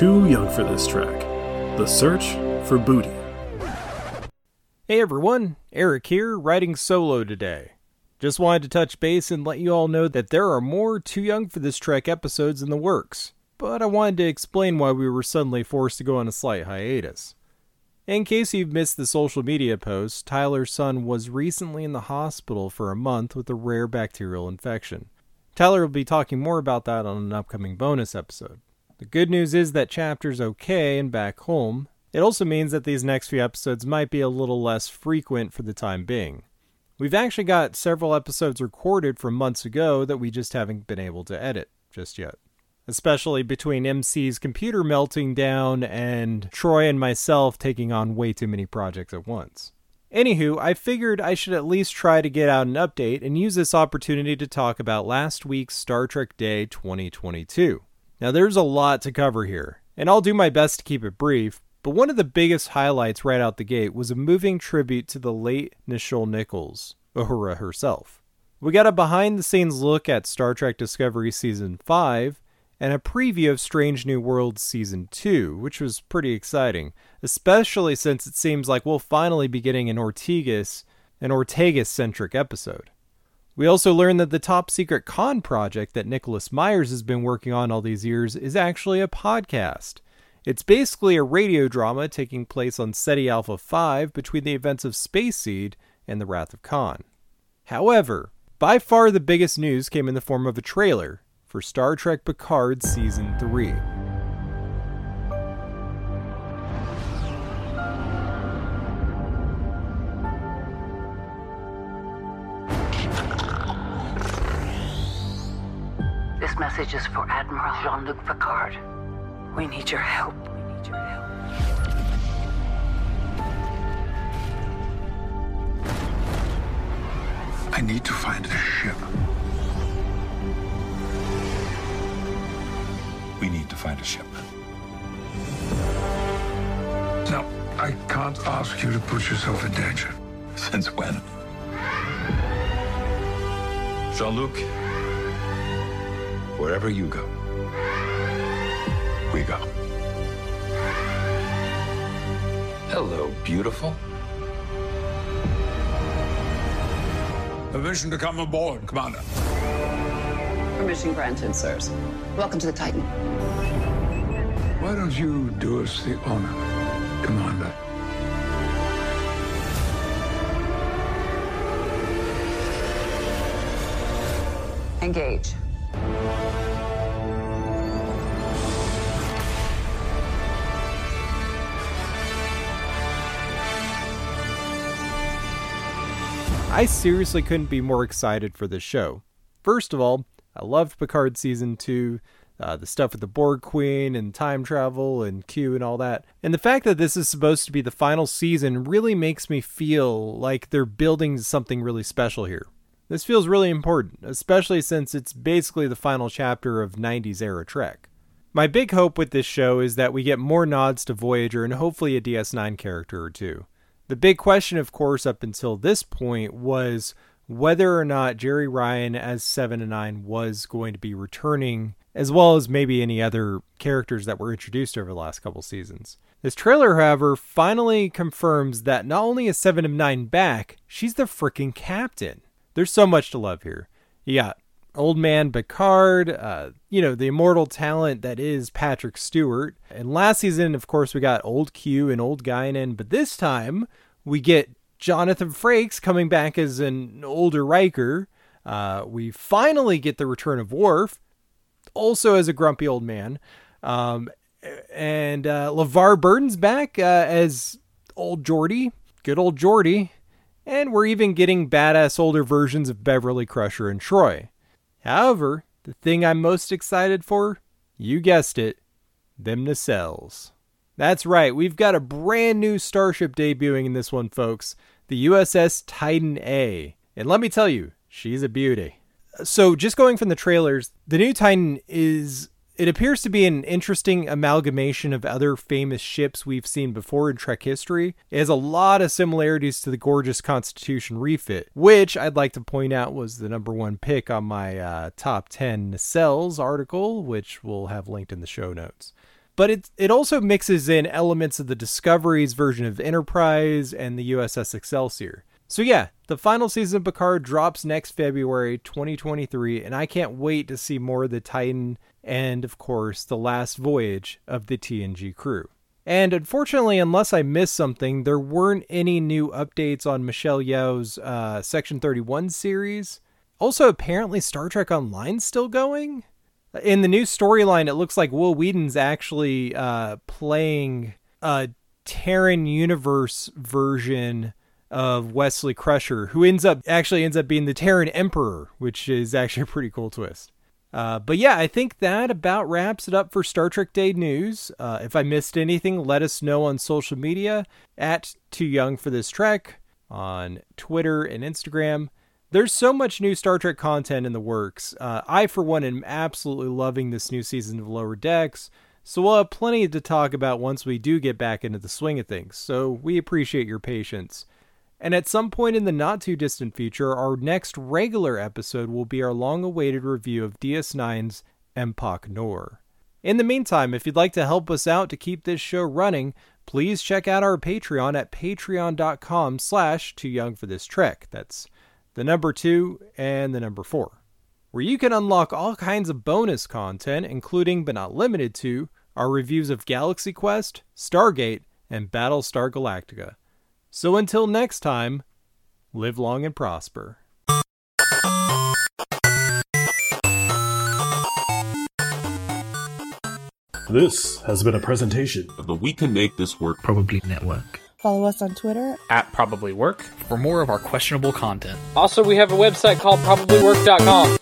Too young for this track. The search for booty. Hey everyone, Eric here, writing solo today. Just wanted to touch base and let you all know that there are more Too Young for This Trek episodes in the works, but I wanted to explain why we were suddenly forced to go on a slight hiatus. In case you've missed the social media post, Tyler's son was recently in the hospital for a month with a rare bacterial infection. Tyler will be talking more about that on an upcoming bonus episode. The good news is that Chapter's okay and back home. It also means that these next few episodes might be a little less frequent for the time being. We've actually got several episodes recorded from months ago that we just haven't been able to edit just yet. Especially between MC's computer melting down and Troy and myself taking on way too many projects at once. Anywho, I figured I should at least try to get out an update and use this opportunity to talk about last week's Star Trek Day 2022. Now, there's a lot to cover here, and I'll do my best to keep it brief, but one of the biggest highlights right out the gate was a moving tribute to the late Nichelle Nichols, Uhura herself. We got a behind the scenes look at Star Trek Discovery Season 5 and a preview of Strange New Worlds Season 2, which was pretty exciting, especially since it seems like we'll finally be getting an Ortegas, an Ortegas centric episode. We also learned that the top secret Khan project that Nicholas Myers has been working on all these years is actually a podcast. It's basically a radio drama taking place on Ceti Alpha 5 between the events of Space Seed and the Wrath of Khan. However, by far the biggest news came in the form of a trailer for Star Trek Picard Season 3. Message is for Admiral Jean-Luc Picard. We need your help. We need your help. I need to find the ship. We need to find a ship. Now, I can't ask you to put yourself in danger. Since when? Jean-Luc, wherever you go, we go. Hello, beautiful. Permission to come aboard, Commander. Permission granted, sirs. Welcome to the Titan. Why don't you do us the honor, Commander? Engage. I seriously couldn't be more excited for this show. First of all, I loved Picard season 2, uh, the stuff with the Borg Queen and time travel and Q and all that. And the fact that this is supposed to be the final season really makes me feel like they're building something really special here. This feels really important, especially since it's basically the final chapter of 90s era Trek. My big hope with this show is that we get more nods to Voyager and hopefully a DS9 character or two. The big question, of course, up until this point was whether or not Jeri Ryan as 7 of 9 was going to be returning, as well as maybe any other characters that were introduced over the last couple seasons. This trailer, however, finally confirms that not only is 7 of 9 back, she's the freaking captain. There's so much to love here. You got old man Picard, uh, you know, the immortal talent that is Patrick Stewart. And last season, of course, we got old Q and old Guinan, but this time we get Jonathan Frakes coming back as an older Riker. Uh, we finally get the return of Worf, also as a grumpy old man. Um, and uh, LeVar Burton's back uh, as old Geordi, good old Geordi. And we're even getting badass older versions of Beverly Crusher and Troi. However, the thing I'm most excited for, you guessed it, them nacelles. That's right, we've got a brand new starship debuting in this one, folks the USS Titan A. And let me tell you, she's a beauty. So, just going from the trailers, the new Titan is. It appears to be an interesting amalgamation of other famous ships we've seen before in Trek history. It has a lot of similarities to the gorgeous Constitution refit, which I'd like to point out was the number one pick on my uh, top 10 nacelles article, which we'll have linked in the show notes. but it it also mixes in elements of the Discovery's version of Enterprise and the USS Excelsior. So yeah, the final season of Picard drops next February 2023, and I can't wait to see more of the Titan and, of course, the last voyage of the TNG crew. And unfortunately, unless I missed something, there weren't any new updates on Michelle Yeoh's uh, Section 31 series. Also, apparently, Star Trek Online's still going. In the new storyline, it looks like Wil Wheaton's actually uh, playing a Terran Universe version of Wesley Crusher, who ends up actually ends up being the Terran Emperor, which is actually a pretty cool twist. Uh, but yeah, I think that about wraps it up for Star Trek Day news. Uh, if I missed anything, let us know on social media at Too Young for This Trek on Twitter and Instagram. There's so much new Star Trek content in the works. Uh, I, for one, am absolutely loving this new season of Lower Decks. So we'll have plenty to talk about once we do get back into the swing of things. So we appreciate your patience. And at some point in the not too distant future, our next regular episode will be our long awaited review of DS9's Empok Nor. In the meantime, if you'd like to help us out to keep this show running, please check out our Patreon at patreon.com slash too young for this trek. That's the number two and the number four, where you can unlock all kinds of bonus content, including but not limited to our reviews of Galaxy Quest, Stargate, and Battlestar Galactica. So until next time, live long and prosper. This has been a presentation of the We Can Make This Work Probably Network. Follow us on Twitter at Probably Work for more of our questionable content. Also, we have a website called probablywork.com.